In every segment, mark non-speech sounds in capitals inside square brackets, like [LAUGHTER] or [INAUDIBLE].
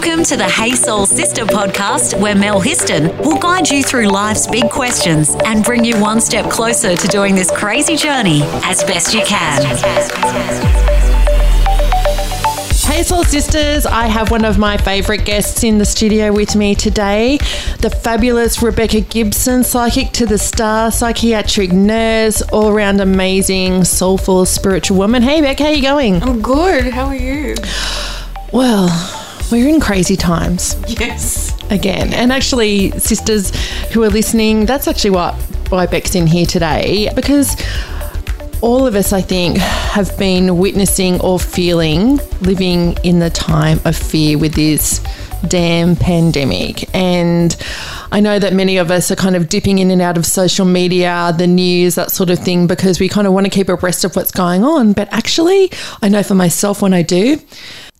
Welcome to the Hey Soul Sister podcast, where Mel Histon will guide you through life's big questions and bring you one step closer to doing this crazy journey as best you can. Hey Soul Sisters, I have one of my favourite guests in the studio with me today, the fabulous Rebecca Gibson, psychic to the star, psychiatric nurse, all round amazing, soulful, spiritual woman. Hey Beck, how are you going? I'm good. How are you? Well, we're in crazy times Yes. again. And actually, sisters who are listening, that's actually what why Beck's in here today because all of us, I think, have been witnessing or feeling living in the time of fear with this damn pandemic. And I know that many of us are kind of dipping in and out of social media, the news, that sort of thing, because we kind of want to keep abreast of what's going on. But actually, I know for myself when I do,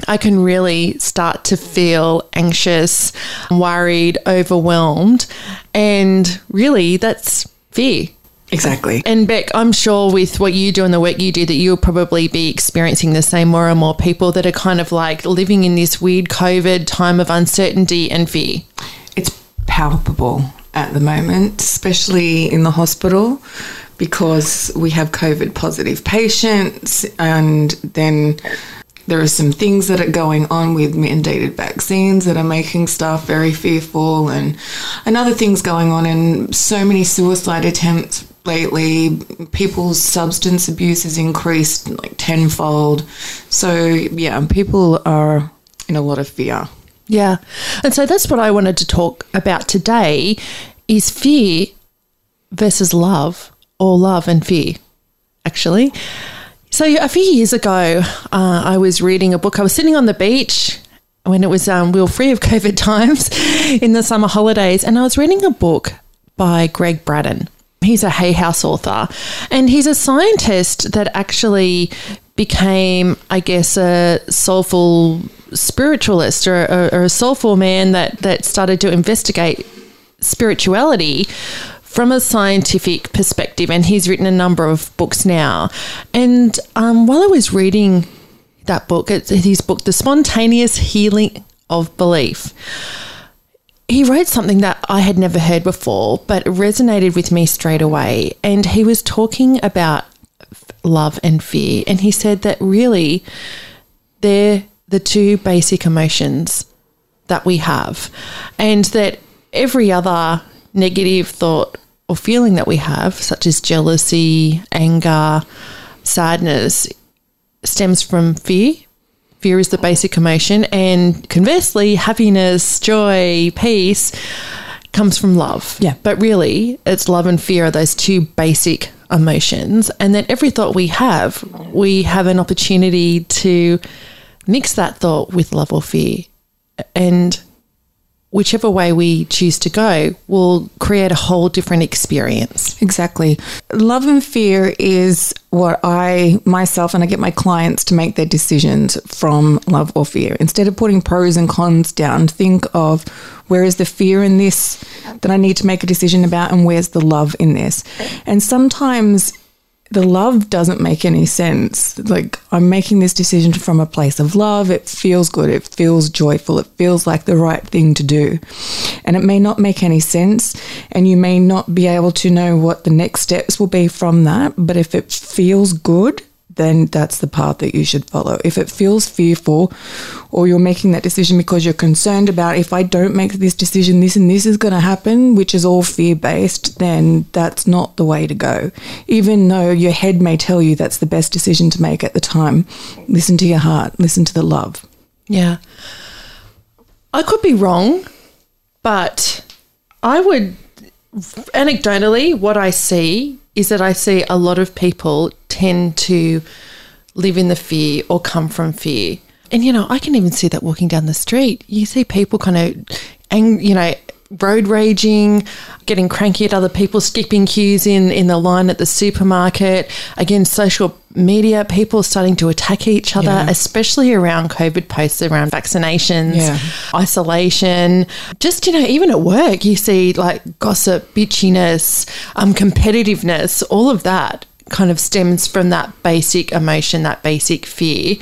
I can really start to feel anxious, worried, overwhelmed. And really, that's fear. Exactly. And Beck, I'm sure with what you do and the work you do, that you'll probably be experiencing the same more and more people that are kind of like living in this weird COVID time of uncertainty and fear. It's palpable at the moment, especially in the hospital, because we have COVID positive patients, and then there are some things that are going on with mandated vaccines that are making staff very fearful, and and other things going on, and so many suicide attempts lately. People's substance abuse has increased like tenfold. So yeah, people are in a lot of fear. Yeah. And so that's what I wanted to talk about today is fear versus love or love and fear, actually. So a few years ago, uh, I was reading a book. I was sitting on the beach when it was um, we were free of [LAUGHS] COVID times in the summer holidays, and I was reading a book by Gregg Braden. He's a Hay House author, and he's a scientist that actually became, I guess, a soulful spiritualist or, or, or a soulful man that that started to investigate spirituality from a scientific perspective, and he's written a number of books now. And um, while I was reading that book, his book, The Spontaneous Healing of Belief, he wrote something that I had never heard before, but it resonated with me straight away. And he was talking about love and fear. And he said that really they're the two basic emotions that we have, and that every other negative thought or feeling that we have, such as jealousy, anger, sadness, stems from fear. Fear is the basic emotion, and conversely, happiness, joy, peace comes from love. Yeah. But really, it's love and fear are those two basic emotions. And then every thought we have, we have an opportunity to mix that thought with love or fear. And whichever way we choose to go will create a whole different experience. Exactly. Love and fear is what I myself and I get my clients to make their decisions from love or fear. Instead of putting pros and cons down, think of where is the fear in this that I need to make a decision about and where's the love in this. And sometimes the love doesn't make any sense. Like, I'm making this decision from a place of love. It feels good. It feels joyful. It feels like the right thing to do. And it may not make any sense. And you may not be able to know what the next steps will be from that. But if it feels good, then that's the path that you should follow. If it feels fearful or you're making that decision because you're concerned about if I don't make this decision, this and this is going to happen, which is all fear based, then that's not the way to go. Even though your head may tell you that's the best decision to make at the time, listen to your heart, listen to the love. Yeah. I could be wrong, but I would, anecdotally, what I see is that I see a lot of people tend to live in the fear or come from fear. And, you know, I can even see that walking down the street. You see people kind of, ang- you know, road raging, getting cranky at other people, skipping queues in, in the line at the supermarket. Again, social media, people starting to attack each other, Yeah. especially around COVID posts, around vaccinations, Yeah. isolation. Just, you know, even at work, you see like gossip, bitchiness, um, competitiveness, all of that kind of stems from that basic emotion, that basic fear.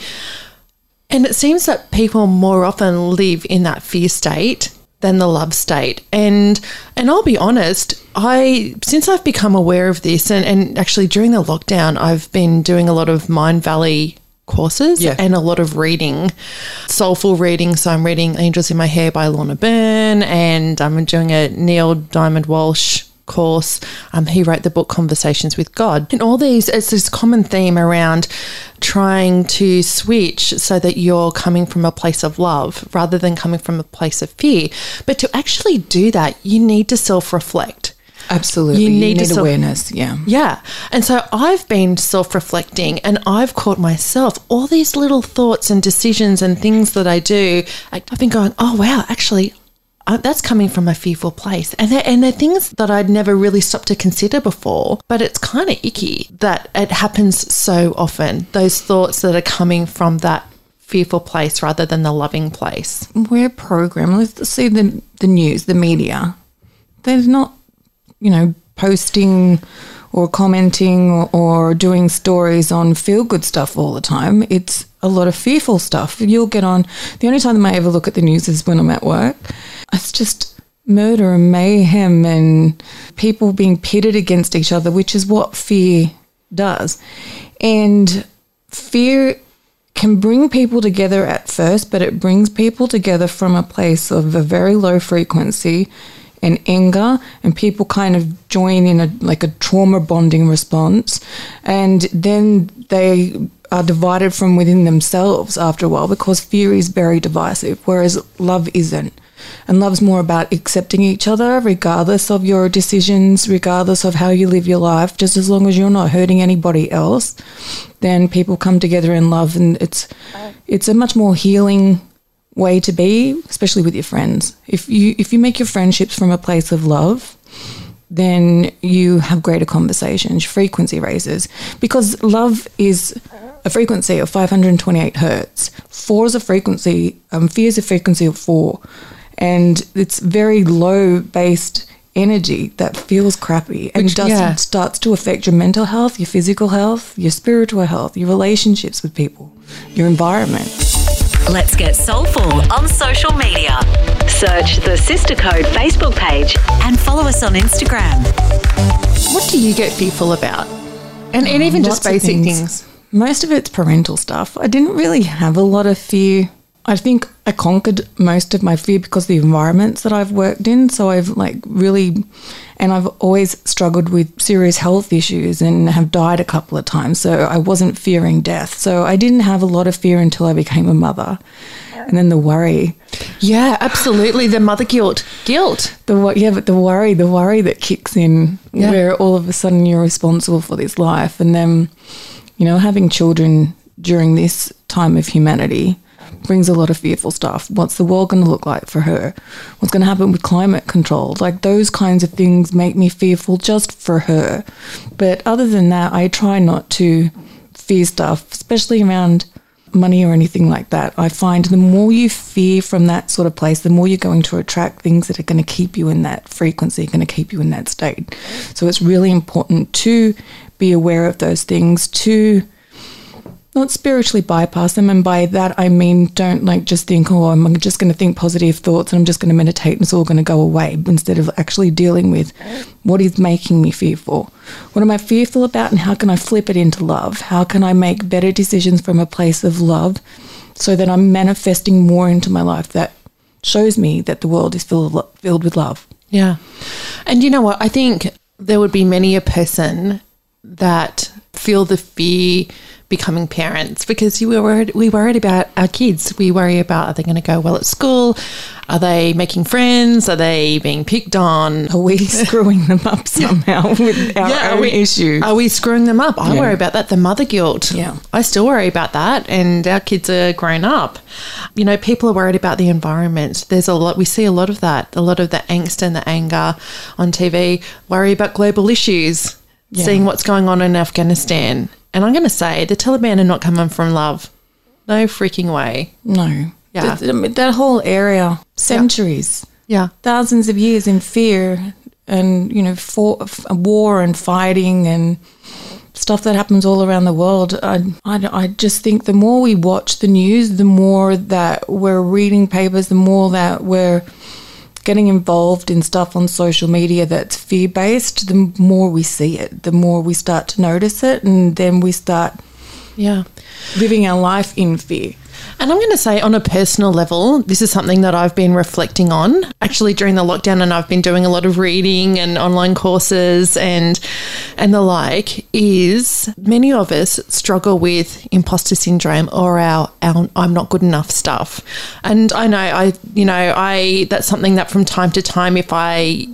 And it seems that people more often live in that fear state than the love state. And and I'll be honest, I since I've become aware of this and, and actually during the lockdown I've been doing a lot of Mindvalley courses Yeah. and a lot of reading, soulful reading. So I'm reading Angels in My Hair by Lorna Byrne and I'm doing a Neale Donald Walsch course. Um, he wrote the book Conversations with God. And all these, it's this common theme around trying to switch so that you're coming from a place of love rather than coming from a place of fear. But to actually do that, you need to self reflect. Absolutely. You need to self- awareness. Yeah. Yeah. And so I've been self reflecting and I've caught myself all these little thoughts and decisions and things that I do. I've been going, oh, wow, actually, uh, that's coming from a fearful place. And they're, and they're things that I'd never really stopped to consider before. But it's kind of icky that it happens so often. Those thoughts that are coming from that fearful place rather than the loving place. We're programmed. Let's see the, the news, the media. They're not, you know, posting or commenting or, or doing stories on feel good stuff all the time. It's a lot of fearful stuff. You'll get on. The only time I ever look at the news is when I'm at work. It's just murder and mayhem and people being pitted against each other, which is what fear does. And fear can bring people together at first, but it brings people together from a place of a very low frequency and anger, and people kind of join in a like a trauma bonding response, and then they are divided from within themselves after a while because fear is very divisive, whereas love isn't. And love's more about accepting each other, regardless of your decisions, regardless of how you live your life, just as long as you're not hurting anybody else then people come together in love and it's it's a much more healing way to be especially with your friends. If you if you make your friendships from a place of love then you have greater conversations frequency raises. Because love is a frequency of 528 hertz. Four is a frequency um, fear is a frequency of four and it's very low based energy that feels crappy and Which- does yeah. starts to affect your mental health, your physical health, your spiritual health, your relationships with people, your environment. Let's get soulful on social media. Search the Sister Code Facebook page and follow us on Instagram. What do you get fearful about? And, and even just Lots of basic things. Most of it's parental stuff. I didn't really have a lot of fear. I think I conquered most of my fear because of the environments that I've worked in. So I've like really, and I've always struggled with serious health issues and have died a couple of times. So I wasn't fearing death. So I didn't have a lot of fear until I became a mother. And then the worry, Yeah, absolutely. The mother guilt. Guilt. the yeah, but the worry, the worry that kicks in, Yeah. where all of a sudden you're responsible for this life, and then, you know, having children during this time of humanity brings a lot of fearful stuff. What's the world going to look like for her? What's going to happen with climate control? Like those kinds of things make me fearful just for her. But other than that, I try not to fear stuff, especially around money or anything like that. I find the more you fear from that sort of place, the more you're going to attract things that are going to keep you in that frequency, going to keep you in that state. So it's really important to be aware of those things, to not spiritually bypass them. And by that, I mean, don't like just think, oh, I'm just going to think positive thoughts and I'm just going to meditate and it's all going to go away instead of actually dealing with what is making me fearful. What am I fearful about and how can I flip it into love? How can I make better decisions from a place of love so that I'm manifesting more into my life that shows me that the world is filled, filled with love? Yeah. And you know what? I think there would be many a person that feel the fear becoming parents because you were worried, we worried about our kids. We worry about are they going to go well at school? Are they making friends? Are they being picked on? Are we [LAUGHS] screwing them up somehow with our are own we, issues? Are we screwing them up? I Yeah. worry about that. The mother guilt. Yeah. I still worry about that. And our kids are grown up. You know, people are worried about the environment. There's a lot, we see a lot of that, a lot of the angst and the anger on TV, worry about global issues, seeing what's going on in Afghanistan. And I'm going to say the Taliban are not coming from love. No freaking way. No. Yeah. Th- th- that whole area, centuries, Yeah. thousands of years in fear and, you know, for, f- war and fighting and stuff that happens all around the world. I, I, I just think the more we watch the news, the more that we're reading papers, the more that we're getting involved in stuff on social media that's fear based, the more we see it, the more we start to notice it, and then we start Yeah. living our life in fear. And I'm going to say, on a personal level, this is something that I've been reflecting on actually during the lockdown, and I've been doing a lot of reading and online courses and and the like. Is many of us struggle with imposter syndrome or our, our I'm not good enough stuff, and I know I you know I that's something that from time to time, if I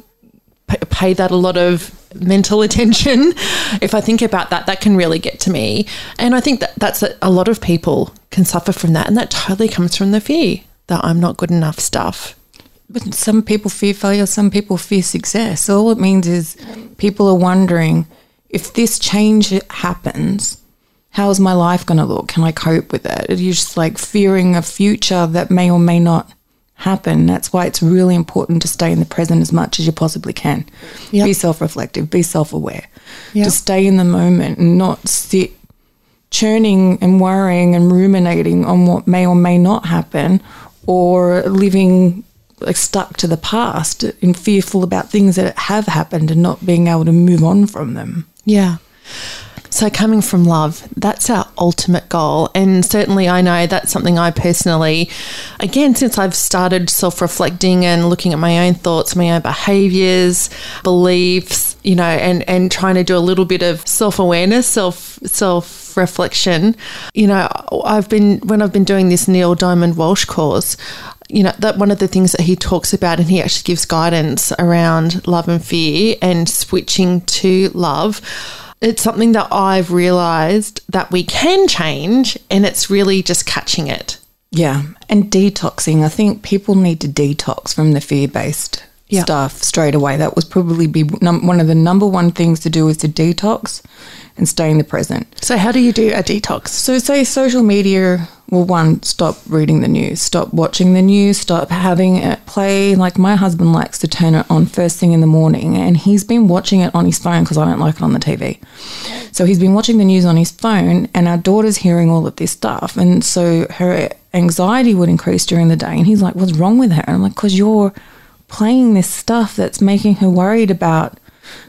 pay that a lot of mental [LAUGHS] attention. If I think about that, that can really get to me. And I think that that's a, a lot of people can suffer from that. And that totally comes from the fear that I'm not good enough stuff. But some people fear failure, some people fear success. All it means is people are wondering if this change happens, how's my life going to look? Can I cope with it? You're just like fearing a future that may or may not happen. That's why it's really important to stay in the present as much as you possibly can. Yep. Be self reflective, be self aware, Yep. to stay in the moment and not sit churning and worrying and ruminating on what may or may not happen or living like stuck to the past and fearful about things that have happened and not being able to move on from them. Yeah. So, coming from love, that's our ultimate goal. And certainly, I know that's something I personally, again, since I've started self reflecting and looking at my own thoughts, my own behaviors, beliefs, you know, and, and trying to do a little bit of self awareness, self, self reflection, you know, I've been, when I've been doing this Neale Donald Walsch course, you know that one of the things that he talks about and he actually gives guidance around love and fear and switching to love it's something that i've realized that we can change and it's really just catching it Yeah. And detoxing. I think people need to detox from the fear based Yeah. stuff straight away. That was probably be num- one of the number one things to do is to detox and stay in the present. so how do you do a detox So, say social media, well, one, stop reading the news, stop watching the news, stop having it play. Like, my husband likes to turn it on first thing in the morning, and he's been watching it on his phone because I don't like it on the TV. So, he's been watching the news on his phone, and our daughter's hearing all of this stuff. And so, her anxiety would increase during the day. And he's like, What's wrong with her? And I'm like, Because you're playing this stuff that's making her worried about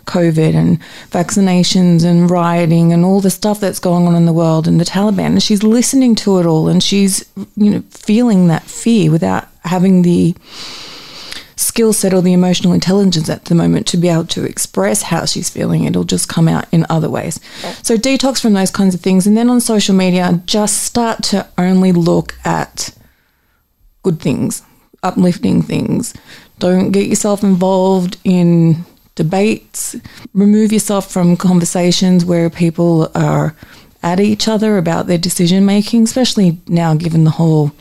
COVID and vaccinations and rioting and all the stuff that's going on in the world and the Taliban. And she's listening to it all and she's, you know, feeling that fear without having the skill set or the emotional intelligence at the moment to be able to express how she's feeling. It'll just come out in other ways. So detox from those kinds of things. And then on social media, just start to only look at good things, uplifting things. Don't get yourself involved in debates. Remove yourself from conversations where people are at each other about their decision making, especially now given the whole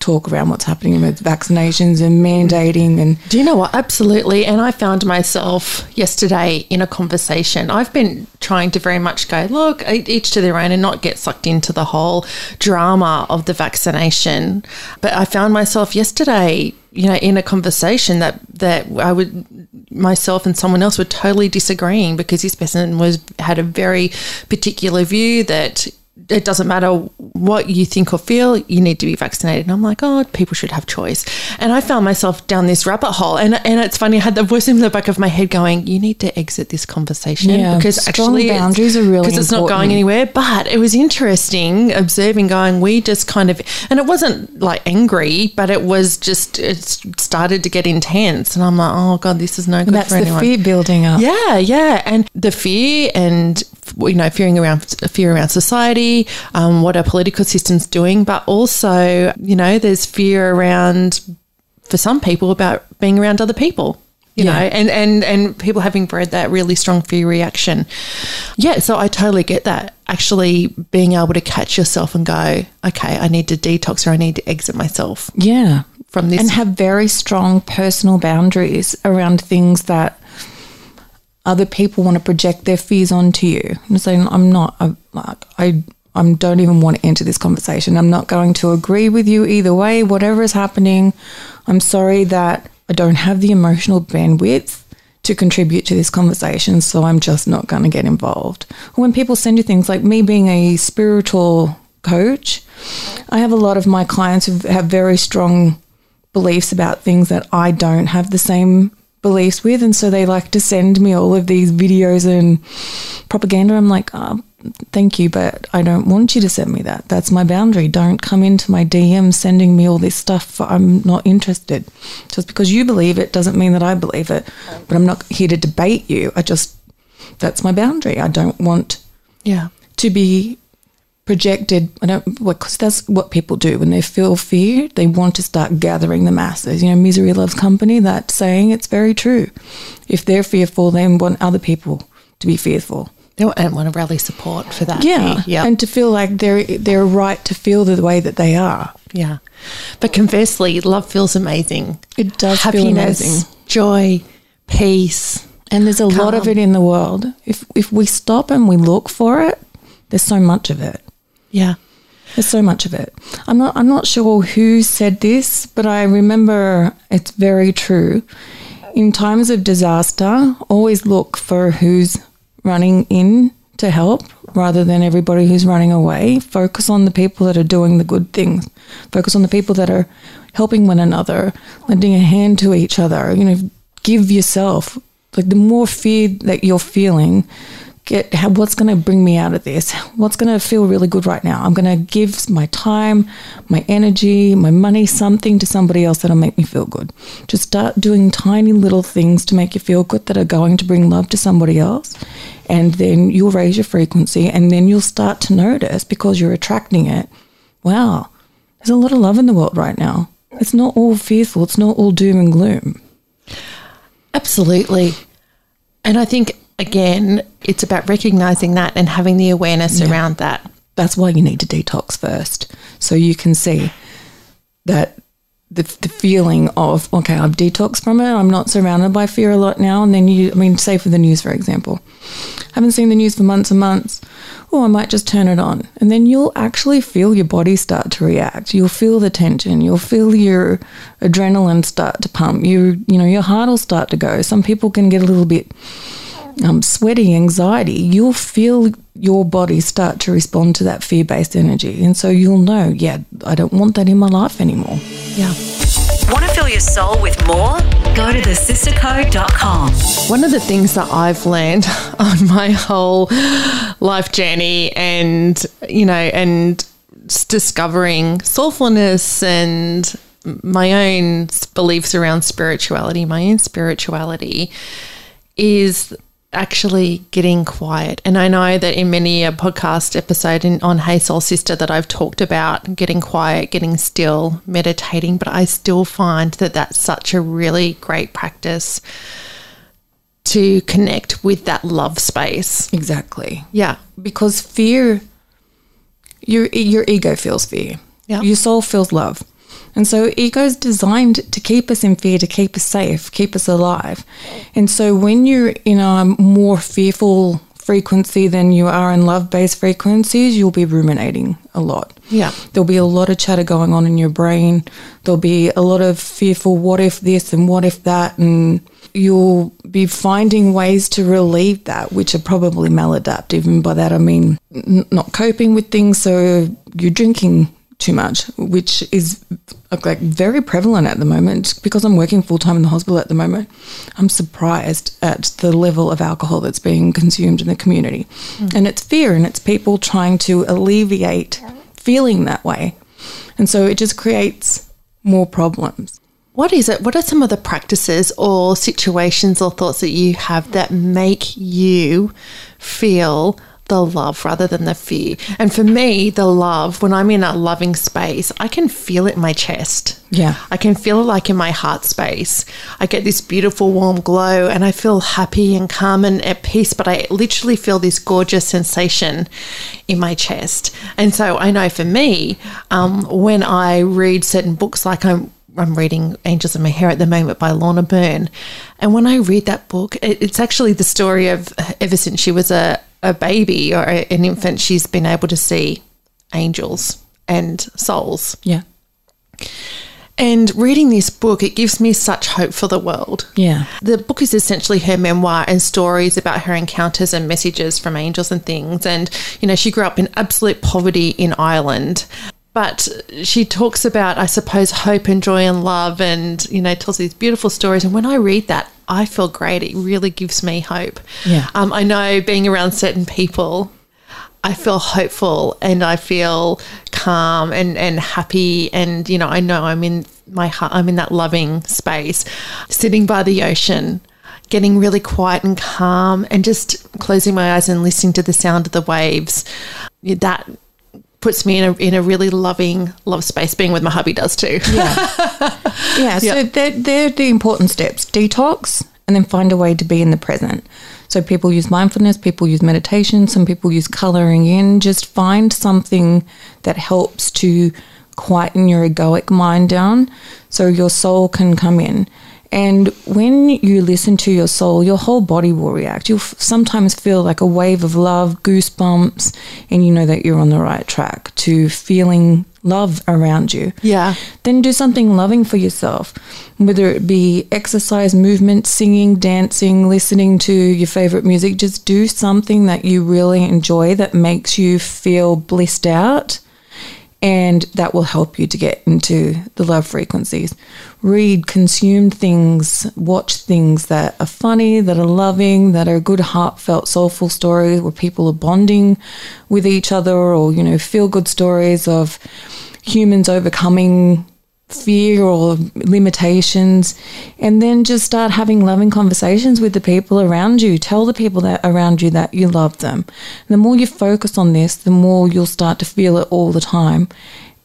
talk around what's happening with vaccinations and mandating and Do you know what? Absolutely. And I found myself yesterday in a conversation. I've been trying to very much go, look, each to their own and not get sucked into the whole drama of the vaccination. But I found myself yesterday, you know, in a conversation that, that I would, myself and someone else were totally disagreeing because this person was, had a very particular view that it doesn't matter what you think or feel, you need to be vaccinated. And I'm like, oh, people should have choice. And I found myself down this rabbit hole. And and it's funny, I had the voice in the back of my head going, you need to exit this conversation Yeah, because actually boundaries are really because it's not going anywhere. But it was interesting observing, going, we just kind of, and it wasn't like angry, but it was just it started to get intense. And I'm like, oh god, this is no good that's for the fear building up. Yeah, yeah, and the fear and you know fearing around fear around society, um, what our political system's doing, but also you know there's fear around for some people about being around other people. You Yeah. know, and, and and people having bred that really strong fear reaction. Yeah, so I totally get that. Actually, being able to catch yourself and go, okay, I need to detox or I need to exit myself Yeah. from this. and have very strong personal boundaries around things that other people want to project their fears onto you. I'm saying I'm not. I, I I don't even want to enter this conversation. I'm not going to agree with you either way. Whatever is happening, I'm sorry that I don't have the emotional bandwidth to contribute to this conversation, so I'm just not going to get involved. When people send you things like me being a spiritual coach, I have a lot of my clients who have very strong beliefs about things that I don't have the same beliefs with. And so they like to send me all of these videos and propaganda. I'm like, oh, thank you, but I don't want you to send me that. That's my boundary. Don't come into my DM sending me all this stuff. I'm not interested. Just because you believe it doesn't mean that I believe it. But I'm not here to debate you. I just, that's my boundary. I don't want Yeah. to be projected. I don't because that's what people do when they feel fear. They want to start gathering the masses. You know, misery loves company. That saying, it's very true. If they're fearful, they want other people to be fearful. They want- to rally support for that. Yeah, Yeah. and to feel like they're they're right to feel the way that they are. yeah. But conversely, love feels amazing. It does feel Happiness, amazing. joy, peace. And there's a lot of it in the world. If if we stop and we look for it, there's so much of it. Yeah. There's so much of it. I'm not I'm not sure who said this, but I remember it's very true. In times of disaster, always look for who's running in to help rather than everybody who's running away. Focus on the people that are doing the good things. Focus on the people that are helping one another, lending a hand to each other. You know, give yourself. Like the more fear that you're feeling, get how, what's going to bring me out of this? What's going to feel really good right now? I'm going to give my time my energy my money something to somebody else that'll make me feel good. Just start doing tiny little things to make you feel good that are going to bring love to somebody else and then you'll raise your frequency and then you'll start to notice because you're attracting it wow there's a lot of love in the world right now. It's not all fearful it's not all doom and gloom. Absolutely. And I think, again, it's about recognizing that and having the awareness around that. that's why you need to detox first so you can see that the, the feeling of okay i've detoxed from it i'm not surrounded by fear a lot now and then you i mean say for the news for example. I haven't seen the news for months and months. Oh i might just turn it on. And then you'll actually feel your body start to react. You'll feel the tension. You'll feel your adrenaline start to pump. You you know your heart will start to go. Some people can get a little bit um, sweaty anxiety, you'll feel your body start to respond to that fear based energy. And so you'll know, yeah, I don't want that in my life anymore. Yeah. Want to fill your soul with more? Go to thesistercode.com. One of the things that I've learned [LAUGHS] on my whole life journey and, you know, and discovering soulfulness and my own beliefs around spirituality, my own spirituality is actually getting quiet. And I know that in many a podcast episode in, on Hey Soul Sister that I've talked about getting quiet, getting still, meditating, but I still find that that's such a really great practice to connect with that love space. Exactly. Yeah. Because fear, your, your ego feels fear, Yeah. your soul feels love. And so ego is designed to keep us in fear, to keep us safe, keep us alive. And so when you're in a more fearful frequency than you are in love based frequencies, you'll be ruminating a lot. Yeah. There'll be a lot of chatter going on in your brain. There'll be a lot of fearful, what if this and what if that? And you'll be finding ways to relieve that, which are probably maladaptive. And by that, I mean n- not coping with things. So you're drinking too much, which is uh, like very prevalent at the moment. Because I'm working full time in the hospital at the moment, I'm surprised at the level of alcohol that's being consumed in the community. And it's fear and it's people trying to alleviate feeling that way. And so it just creates more problems. What is it? What are some of the practices or situations or thoughts that you have that make you feel the love rather than the fear? And for me, the love, when I'm in a loving space, I can feel it in my chest. Yeah. I can feel it like in my heart space. I get this beautiful warm glow and I feel happy and calm and at peace, but I literally feel this gorgeous sensation in my chest. And so I know for me, um, when I read certain books, like I'm I'm reading Angels in My Hair at the moment by Lorna Byrne. And when I read that book, it, it's actually the story of ever since she was a, a baby or a- an infant, she's been able to see angels and souls. Yeah. And reading this book, it gives me such hope for the world. Yeah. The book is essentially her memoir and stories about her encounters and messages from angels and things. And, you know, she grew up in absolute poverty in Ireland. But she talks about, I suppose, hope and joy and love and, you know, tells these beautiful stories. And when I read that, I feel great. It really gives me hope. Yeah. Um, I know being around certain people, I feel hopeful and I feel calm and, and happy. And, you know, I know I'm in my heart, I'm in that loving space, sitting by the ocean, getting really quiet and calm and just closing my eyes and listening to the sound of the waves. That puts me in a, in a really loving love space. Being with my hubby does too. [LAUGHS] Yeah, yeah. so they're, they're the important steps detox and then find a way to be in the present. So people use mindfulness, people use meditation, some people use coloring in. Just find something that helps to quieten your egoic mind down so your soul can come in. And when you listen to your soul, your whole body will react. You'll f- sometimes feel like a wave of love, goosebumps, and you know that you're on the right track to feeling love around you Yeah. then do something loving for yourself, whether it be exercise, movement, singing, dancing, listening to your favorite music. Just do something that you really enjoy that makes you feel blissed out. And that will help you to get into the love frequencies. Read, consume things, watch things that are funny, that are loving, that are good, heartfelt, soulful stories where people are bonding with each other, or, you know, feel good stories of humans overcoming fear or limitations and then just start having loving conversations with the people around you. Tell the people that around you that you love them. The more you focus on this the more you'll start to feel it all the time.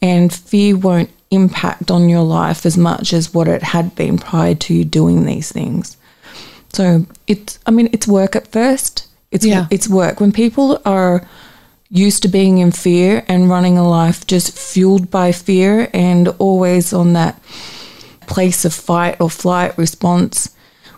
And fear won't impact on your life as much as what it had been prior to you doing these things. So it's i mean it's work at first. It's Yeah. it's work. When people are used to being in fear and running a life just fueled by fear and always on that place of fight or flight response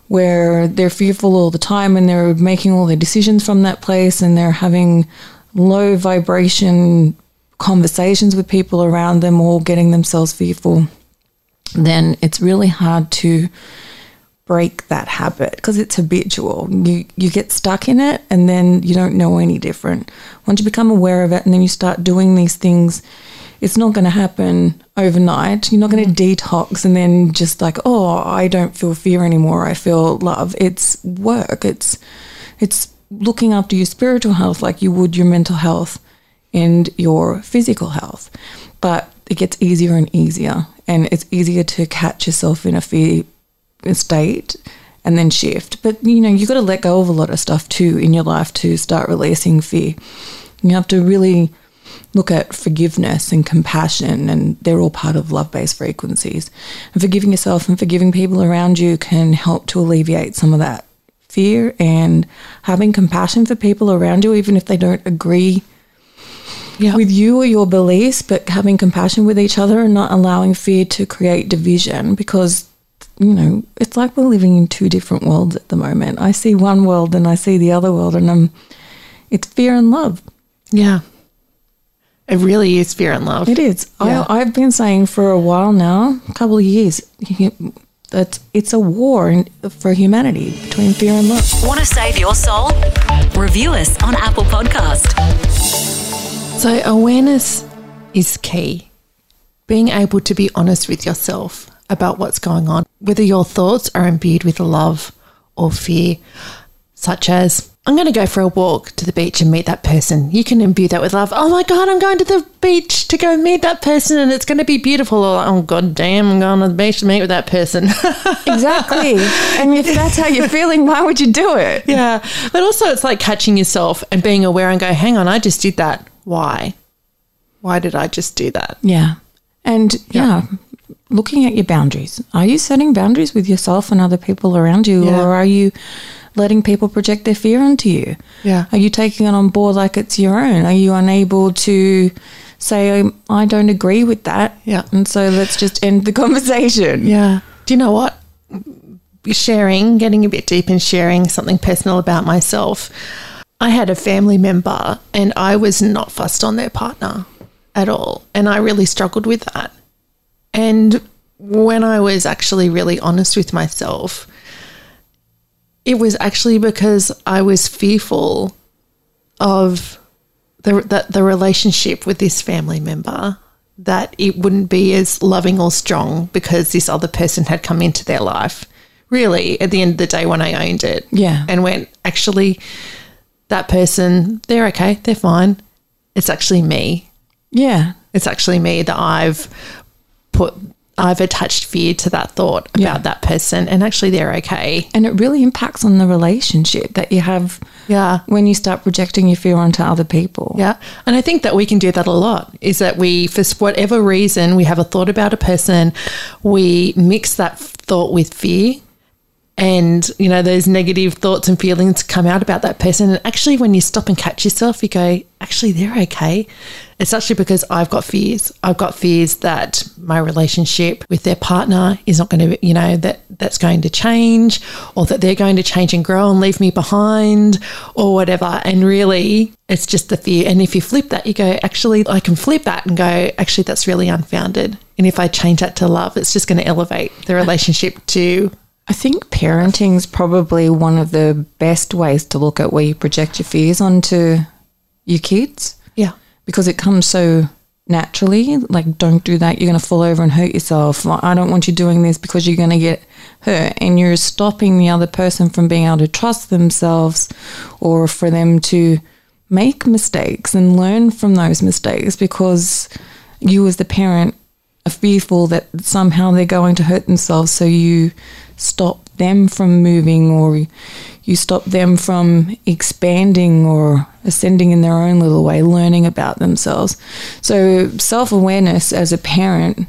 where they're fearful all the time and they're making all their decisions from that place and they're having low vibration conversations with people around them all getting themselves fearful then it's really hard to break that habit because it's habitual. You you get stuck in it and then you don't know any different. Once you become aware of it and then you start doing these things, it's not going to happen overnight. You're not going to mm. detox and then just like, oh, I don't feel fear anymore. I feel love. It's work. It's it's looking after your spiritual health like you would your mental health and your physical health. But it gets easier and easier and it's easier to catch yourself in a fear state and then shift. But you know, you've got to let go of a lot of stuff too in your life to start releasing fear. You have to really look at forgiveness and compassion, and they're all part of love based frequencies. And forgiving yourself and forgiving people around you can help to alleviate some of that fear and having compassion for people around you, even if they don't agree Yeah. with you or your beliefs, but having compassion with each other and not allowing fear to create division because, you know, it's like we're living in two different worlds at the moment. I see one world and I see the other world, and I'm, it's fear and love. Yeah. It really is fear and love. It is. Yeah. I, I've been saying for a while now, a couple of years, that it's a war in, for humanity between fear and love. Want to save your soul? Review us on Apple Podcast. So, awareness is key. Being able to be honest with yourself about what's going on, whether your thoughts are imbued with love or fear, such as, I'm going to go for a walk to the beach and meet that person. You can imbue that with love. Oh my God, I'm going to the beach to go meet that person and it's going to be beautiful. Or, oh God damn, I'm going to the beach to meet with that person. [LAUGHS] Exactly. and if that's how you're feeling, why would you do it? Yeah. But also, it's like catching yourself and being aware and go, hang on, I just did that. Why? Why did I just do that? Yeah. And yeah. Looking at your boundaries. Are you setting boundaries with yourself and other people around you, Yeah. or are you letting people project their fear onto you? Yeah. Are you taking it on board like it's your own? Are you unable to say, "Um, I don't agree with that? Yeah. And so let's just end the conversation. Yeah. Do you know what? Sharing, getting a bit deep in sharing something personal about myself. I had a family member and I was not fussed on their partner at all. And I really struggled with that. And when I was actually really honest with myself, it was actually because I was fearful of the that the relationship with this family member that it wouldn't be as loving or strong because this other person had come into their life. Really, at the end of the day, when I owned it, Yeah. and went actually, that person they're okay, they're fine. It's actually me. Yeah. It's actually me that I've put. I've attached fear to that thought about Yeah. that person, and actually they're okay. And it really impacts on the relationship that you have Yeah. when you start projecting your fear onto other people. Yeah. And I think that we can do that a lot is that we, for whatever reason, we have a thought about a person, we mix that thought with fear. And, you know, those negative thoughts and feelings come out about that person. And actually, when you stop and catch yourself, you go, actually, they're okay. It's actually because I've got fears. I've got fears that my relationship with their partner is not going to, you know, that that's going to change or that they're going to change and grow and leave me behind or whatever. And really, it's just the fear. And if you flip that, you go, actually, I can flip that and go, actually, that's really unfounded. And if I change that to love, it's just going to elevate the relationship to I think parenting is probably one of the best ways to look at where you project your fears onto your kids Yeah. because it comes so naturally. Like, don't do that. You're going to fall over and hurt yourself. Like, I don't want you doing this because you're going to get hurt. And you're stopping the other person from being able to trust themselves or for them to make mistakes and learn from those mistakes because you, as the parent, are fearful that somehow they're going to hurt themselves. So you stop them from moving or you stop them from expanding or ascending in their own little way, learning about themselves. So self awareness as a parent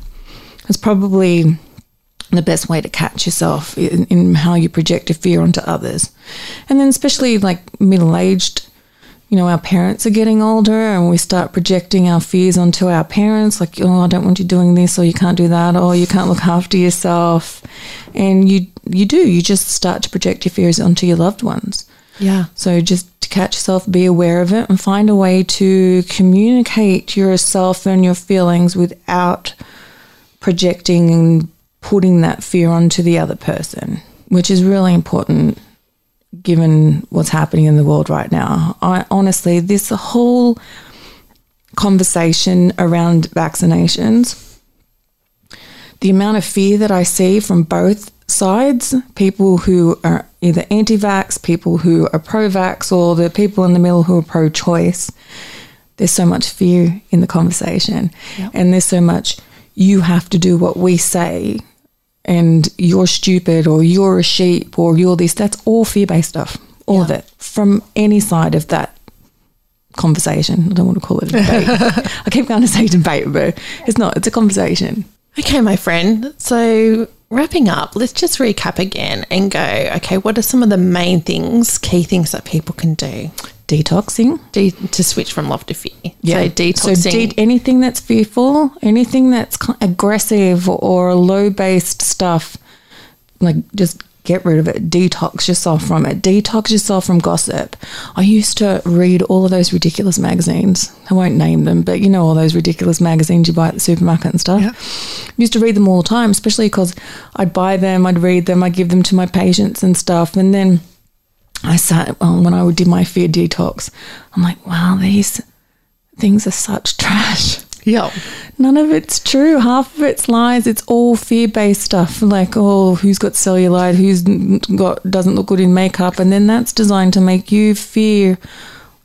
is probably the best way to catch yourself in, in how you project a fear onto others. And then, especially like middle aged, you know, our parents are getting older and we start projecting our fears onto our parents like, oh, I don't want you doing this or you can't do that or you can't look after yourself. And you, you do, you just start to project your fears onto your loved ones. Yeah. So just to catch yourself, be aware of it and find a way to communicate yourself and your feelings without projecting and putting that fear onto the other person, which is really important given what's happening in the world right now. I honestly, this whole conversation around vaccinations, the amount of fear that I see from both sides, people who are either anti vax, people who are pro vax, or the people in the middle who are pro choice, there's so much fear in the conversation. And there's so much, you have to do what we say, and you're stupid, or you're a sheep, or you're this. That's all fear based stuff, all of it, from any side of that conversation. I don't want to call it a debate. [LAUGHS] I keep going to say debate, but it's not, it's a conversation. Okay, my friend. So, wrapping up, let's just recap again and go, okay, what are some of the main things, key things that people can do Detoxing. de- to switch from love to fear? So, So detoxing. de- anything that's fearful, anything that's aggressive or low based stuff, like just get rid of it. Detox yourself from it. Detox yourself from gossip. I used to read all of those ridiculous magazines. I won't name them, but you know all those ridiculous magazines you buy at the supermarket and stuff. Used to read them all the time, especially because I'd buy them, I'd read them, I'd give them to my patients and stuff, and then. I sat well, when I did my fear detox. I'm like, wow, these things are such [LAUGHS] trash. yeah. None of it's true. Half of it's lies. It's all fear-based stuff. Like, oh, who's got cellulite? Who's got doesn't look good in makeup? And then that's designed to make you fear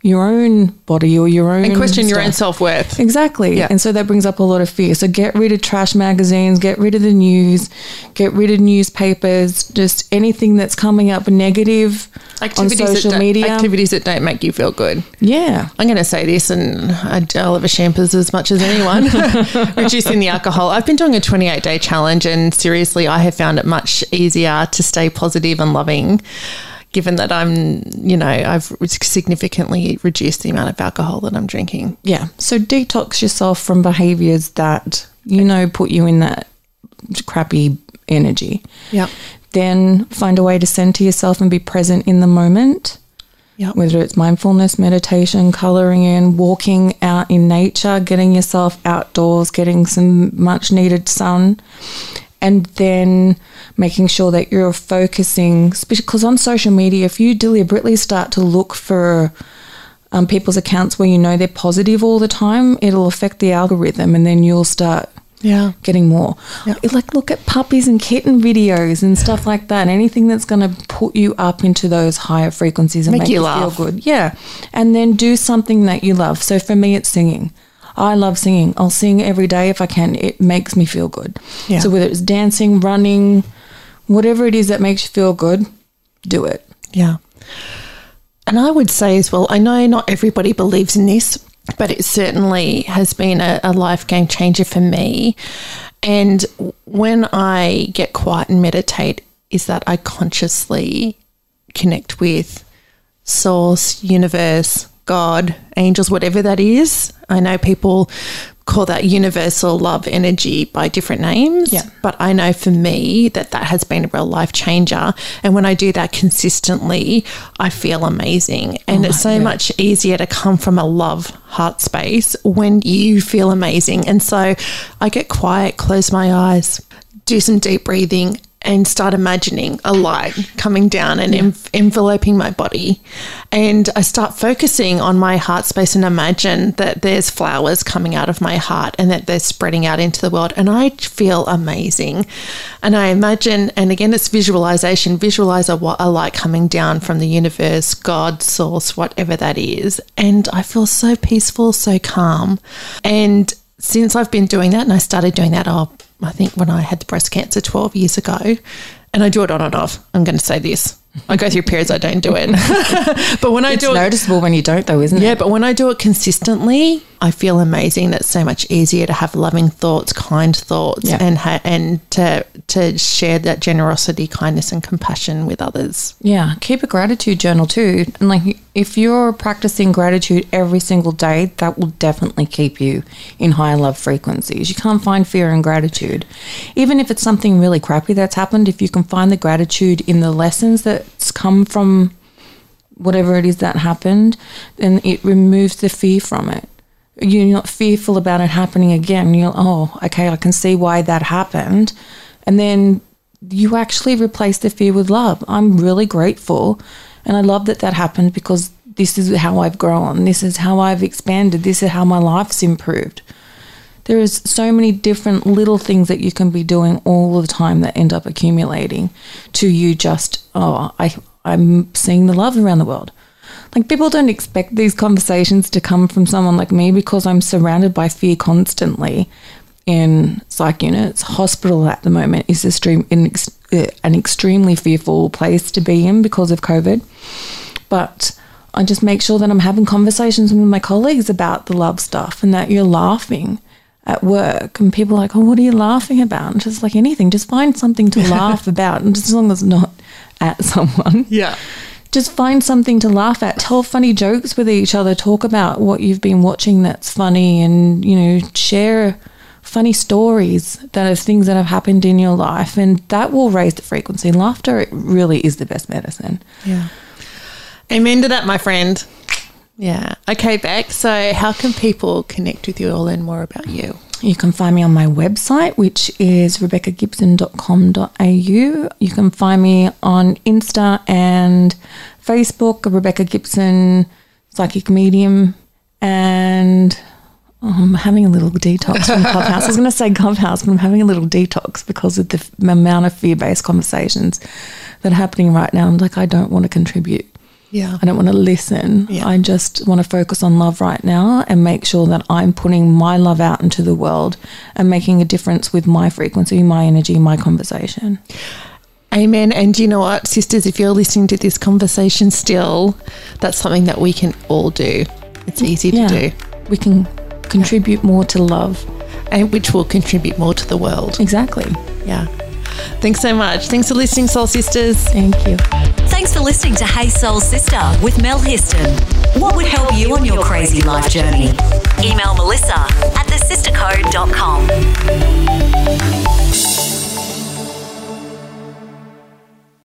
your own body or your own And question your own self worth. Exactly. Yeah. And so that brings up a lot of fear. So get rid of trash magazines, get rid of the news, get rid of newspapers, just anything that's coming up negative Activities, on social media. activities that don't make you feel good. Yeah. I'm going to say this, and I love a shampers as much as anyone. [LAUGHS] [LAUGHS] Reducing the alcohol. I've been doing a 28 day challenge, and seriously, I have found it much easier to stay positive and loving, given that I'm, you know, I've significantly reduced the amount of alcohol that I'm drinking. Yeah. So detox yourself from behaviors that, you know, put you in that crappy energy. Yeah. Then find a way to center yourself and be present in the moment. Yeah. Whether it's mindfulness, meditation, coloring in, walking out in nature, getting yourself outdoors, getting some much needed sun, and then making sure that you're focusing because on social media if you deliberately start to look for um, people's accounts where you know they're positive all the time it'll affect the algorithm and then you'll start Yeah. getting more. Yeah. like look at puppies and kitten videos and stuff like that anything that's going to put you up into those higher frequencies and Make make, you you feel good. Yeah. And then do something that you love. So for me it's singing I love singing. I'll sing every day if I can. It makes me feel good. Yeah. So whether it's dancing, running, whatever it is that makes you feel good, do it. Yeah. And I would say as well, I know not everybody believes in this, but it certainly has been a, a life game changer for me. And when I get quiet and meditate, is that I consciously connect with source, universe, God, angels, whatever that is. I know people call that universal love energy by different names, Yeah. but I know for me that that has been a real life changer. And when I do that consistently, I feel amazing. And oh, it's so much easier to come from a love heart space when you feel amazing. And so I get quiet, close my eyes, do some deep breathing, and start imagining a light coming down and env- enveloping my body. And I start focusing on my heart space and imagine that there's flowers coming out of my heart and that they're spreading out into the world. And I feel amazing. And I imagine, and again, it's visualization, visualize a, a light coming down from the universe, God, source, whatever that is. And I feel so peaceful, so calm. And since I've been doing that, and I started doing that, oh, I think when I had the breast cancer 12 years ago, and I do it on and off. I'm going to say this. I go through periods I don't do it. [LAUGHS] but when I It's do it, it's noticeable when you don't, though, isn't yeah, it? Yeah, but when I do it consistently, I feel amazing. That's so much easier to have loving thoughts, kind thoughts, Yeah. and ha- and to to share that generosity, kindness, and compassion with others. Yeah, keep a gratitude journal too. And like if you're practicing gratitude every single day, that will definitely keep you in higher love frequencies. You can't find fear in gratitude. Even if it's something really crappy that's happened, if you can find the gratitude in the lessons that's come from whatever it is that happened, then it removes the fear from it. You're not fearful about it happening again. You're, oh, okay, I can see why that happened. And then you actually replace the fear with love. I'm really grateful. And I love that that happened because this is how I've grown. This is how I've expanded. This is how my life's improved. There is so many different little things that you can be doing all the time that end up accumulating to you just, oh, I, I'm seeing the love around the world. Like people don't expect these conversations to come from someone like me because I'm surrounded by fear constantly in psych units. Hospital at the moment is extreme, in uh, an extremely fearful place to be in because of COVID. But I just make sure that I'm having conversations with my colleagues about the love stuff and that you're laughing at work and people are like, oh, what are you laughing about? And just like anything, just find something to [LAUGHS] laugh about, and just as long as it's not at someone Yeah. just find something to laugh at tell funny jokes with each other talk about what you've been watching that's funny and you know share funny stories that are things that have happened in your life and that will raise the frequency laughter really is the best medicine Yeah. Amen to that, my friend. Yeah. Okay, Beck. So, how can people connect with you or learn more about you? you can find me on my website which is rebeccagibson.com.au you can find me on insta and facebook rebecca gibson psychic medium and Oh, I'm having a little detox from [LAUGHS] Clubhouse. I was going to say Clubhouse, but I'm having a little detox because of the f- amount of fear based conversations that are happening right now. I'm like, I don't want to contribute. Yeah. I don't want to listen. Yeah. I just want to focus on love right now and make sure that I'm putting my love out into the world and making a difference with my frequency, my energy, my conversation. Amen. And you know what, sisters, if you're listening to this conversation still, that's something that we can all do. It's mm, easy to do, We can contribute more to love. and which will contribute more to the world. Exactly. Yeah. Thanks so much. Thanks for listening, Soul Sisters. Thank you. Thanks for listening to Hey Soul Sister with Mel Histon. What would help you on your crazy life journey? Email Melissa at thesistercode.com.